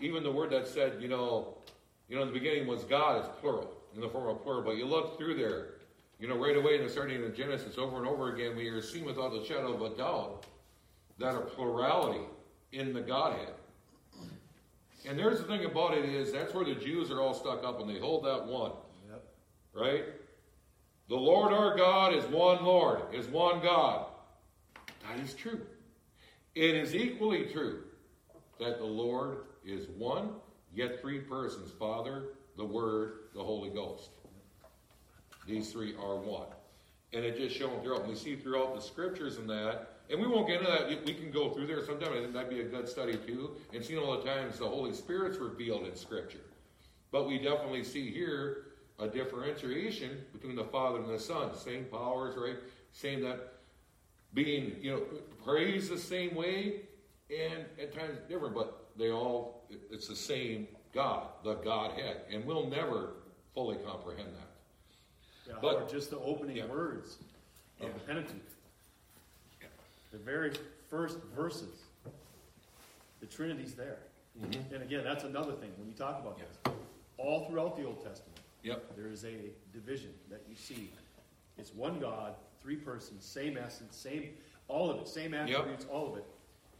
even the word that said, you know, you know, in the beginning was God is plural, in the form of plural. But you look through there, You know, right away in the starting of Genesis, over and over again, we are seen without the shadow of a doubt that a plurality in the Godhead. And there's the thing about it is that's where the Jews are all stuck up and they hold that one. Yep. Right? The Lord our God is one Lord, is one God. That is true. It is equally true that the Lord is one, yet three persons Father, the Word, the Holy Ghost. These three are one. And it just shown throughout. And we see throughout the scriptures and that, and we won't get into that. We can go through there sometime. I think that'd be a good study too. And seeing all the times the Holy Spirit's revealed in Scripture. But we definitely see here a differentiation between the Father and the Son. Same powers, right? Same that being, you know, praised the same way and at times different, but they all, it's the same God, the Godhead. And we'll never fully comprehend that. Yeah, But- or just the opening Yeah. words of the Pentateuch. The very first verses. The Trinity's there. Mm-hmm. And again, that's another thing when you talk about this. All throughout the Old Testament, Yep. there is a division that you see. It's one God, three persons, same essence, same, all of it, same attributes, all of it.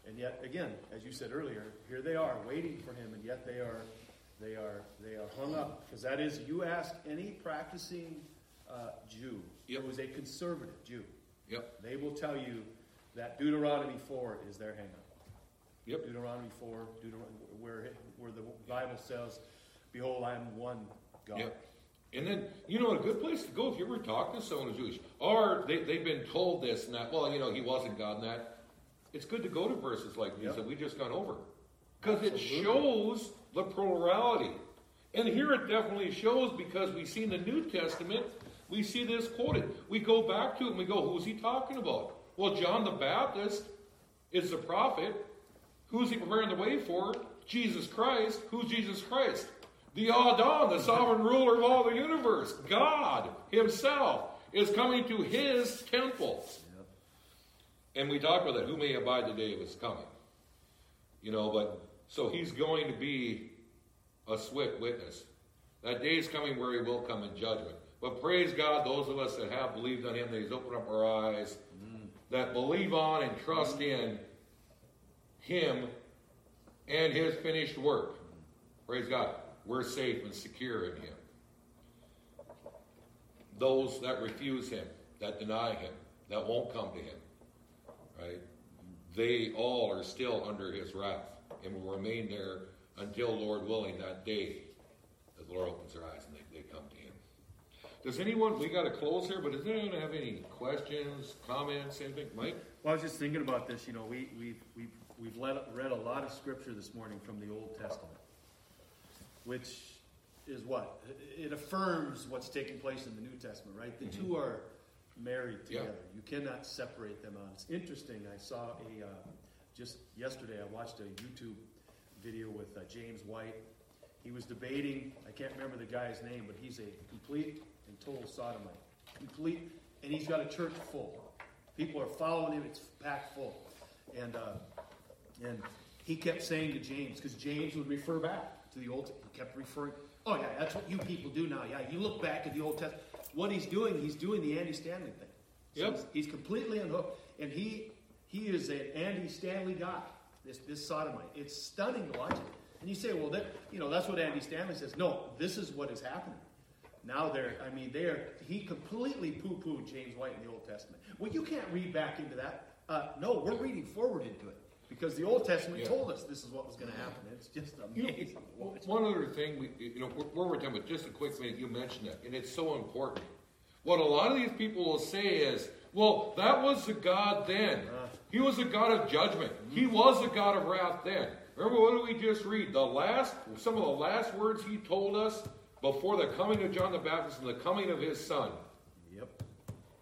And yet, again, as you said earlier, here they are waiting for him, and yet they are, they are, they are hung up. Because that is, you ask any practicing uh, Jew Yep. who is a conservative Jew, Yep. they will tell you that Deuteronomy 4 is their hang up. Yep. Deuteronomy 4, Deuteronomy, where, where the Bible says, Behold, I am one God. Yep. And then, you know, a good place to go if you ever talk to someone who's Jewish, or they, they've been told this and that, well, you know, he wasn't God and that. It's good to go to verses like these Yep. that we just gone over. Because it shows the plurality. And here it definitely shows because we see in the New Testament, we see this quoted. We go back to it and we go, who's he talking about? Well, John the Baptist is the prophet. Who's he preparing the way for? Jesus Christ. Who's Jesus Christ? The Adon, the sovereign ruler of all the universe. God himself is coming to his temple. And we talk about that. Who may abide the day of his coming? You know, but so he's going to be a swift witness. That day is coming where he will come in judgment. But praise God, those of us that have believed on him, that he's opened up our eyes, that believe on and trust in him and his finished work. Praise God. We're safe and secure in him. Those that refuse him, that deny him, that won't come to him, right? They all are still under his wrath and will remain there until, Lord willing, that day that the Lord opens their eyes and they, they come to him. Does anyone, we got to close here, but does anyone have any questions, comments, anything? Mike? Well, I was just thinking about this. You know, we, we've, we've, we've let, read a lot of scripture this morning from the Old Testament, which is what? It affirms what's taking place in the New Testament, right? The two are married Yeah. together. You cannot separate them out. It's interesting. I saw a, uh, just yesterday, I watched a YouTube video with uh, James White. He was debating, I can't remember the guy's name, but he's a complete and total sodomite. Complete, and he's got a church full. People are following him, it's packed full. And, uh, and he kept saying to James, because James would refer back to the Old He kept referring, oh yeah, that's what you people do now. Yeah, you look back at the Old Testament. What he's doing, he's doing the Andy Stanley thing. So Yep. he's, he's completely unhooked. And he he is an Andy Stanley guy, this, this sodomite. It's stunning to watch it. And you say, well, that, you know, that's what Andy Stanley says. No, this is what is happening. Now they're, I mean, they're, he completely poo pooed James White in the Old Testament. Well, you can't read back into that. Uh, no, we're reading forward into it. Because the Old Testament Yeah. told us this is what was going to happen. It's just You know, amazing. one other thing, we, you know, where we're talking about, just a quick minute, you mentioned that, and it's so important. What a lot of these people will say is, well, that was the God then. Uh. He was a God of judgment. He mm-hmm. was a God of wrath then. Remember what did we just read? The last, some of the last words he told us before the coming of John the Baptist and the coming of his son. Yep.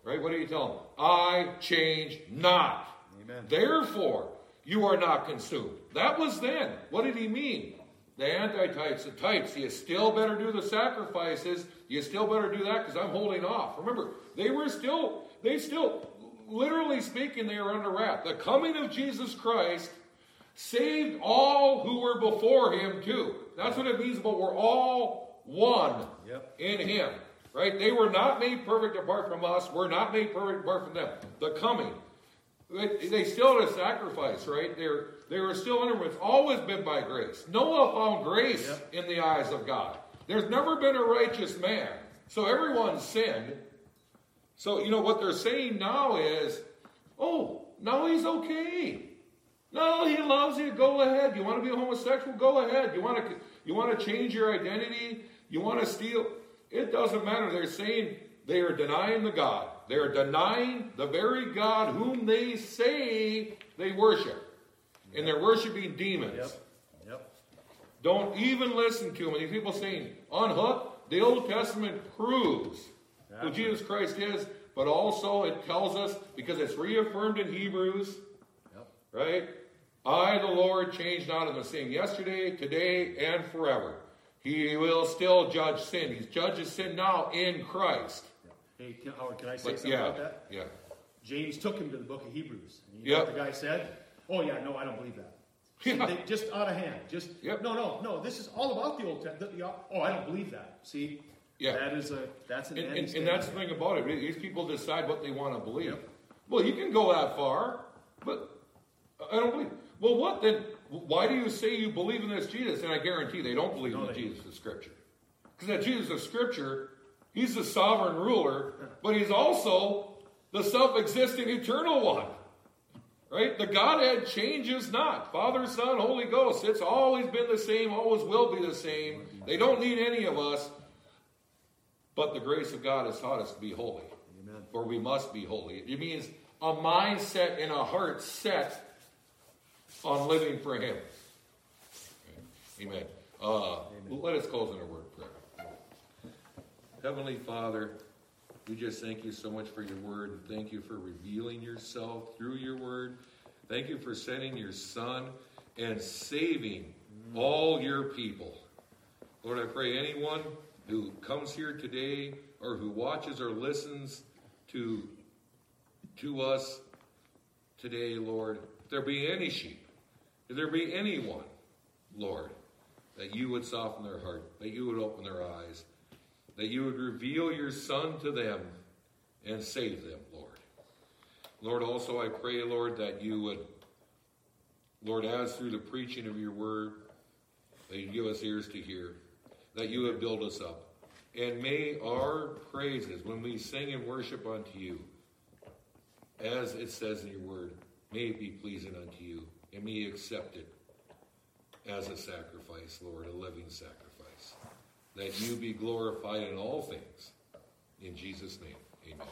Right? What did he tell them? I change not. Amen. Therefore, you are not consumed. That was then. What did he mean? The antitypes, the types. You still better do the sacrifices. You still better do that because I'm holding off. Remember, they were still, they still, literally speaking, they were under wrath. The coming of Jesus Christ saved all who were before him too. That's what it means but we're all one Yep. in him. Right? They were not made perfect apart from us. We're not made perfect apart from them. The coming. They, they still had a sacrifice, right? They're, they were still under, it's always been by grace. Noah found grace Yep. in the eyes of God. There's never been a righteous man. So everyone sinned. So, you know, what they're saying now is, oh, now he's okay. No, he loves you. Go ahead. You want to be a homosexual? Go ahead. You want to you want to change your identity? You want to steal? It doesn't matter. They're saying they are denying the God. They are denying the very God whom they say they worship. And they're worshiping demons. Yep. Yep. Don't even listen to them. These people saying, unhook, the Old Testament proves who. Jesus Christ is, but also it tells us, because it's reaffirmed in Hebrews, Yep. right? I, the Lord, change not in the same yesterday, today, and forever. He will still judge sin. He judges sin now in Christ. Hey, can- Howard, can I say But something yeah, about that? yeah. James took him to the book of Hebrews. And you know Yep. what the guy said? Oh, yeah, no, I don't believe that. See, (laughs) Yeah. they, just out of hand. Just, Yep. no, no, no, this is all about the Old Testament. Oh, I don't believe that. See? Yeah. That is a, that's an And, end and, and that's the thing about it. These people decide what they want to believe. Yep. Well, you can go that far, but I don't believe. Well, what then? Why do you say you believe in this Jesus? And I guarantee they don't believe No, in the they- Jesus of Scripture. Because that Jesus of Scripture, he's the sovereign ruler, but he's also the self existing eternal one. Right? The Godhead changes not. Father, Son, Holy Ghost. It's always been the same, always will be the same. They don't need any of us. But the grace of God has taught us to be holy. Amen. For we must be holy. It means a mindset and a heart set on living for Him. Amen. Uh, Let us close in a word. Heavenly Father, we just thank you so much for your word. Thank you for revealing yourself through your word. Thank you for sending your Son and saving all your people. Lord, I pray anyone who comes here today or who watches or listens to, to us today, Lord, if there be any sheep, if there be anyone, Lord, that you would soften their heart, that you would open their eyes, that you would reveal your Son to them and save them, Lord. Lord, also I pray, Lord, that you would, Lord, as through the preaching of your word, that you give us ears to hear, that you would build us up. And may our praises, when we sing and worship unto you, as it says in your word, may it be pleasing unto you, and may you accept it as a sacrifice, Lord, a living sacrifice. That you be glorified in all things. In Jesus' name, amen.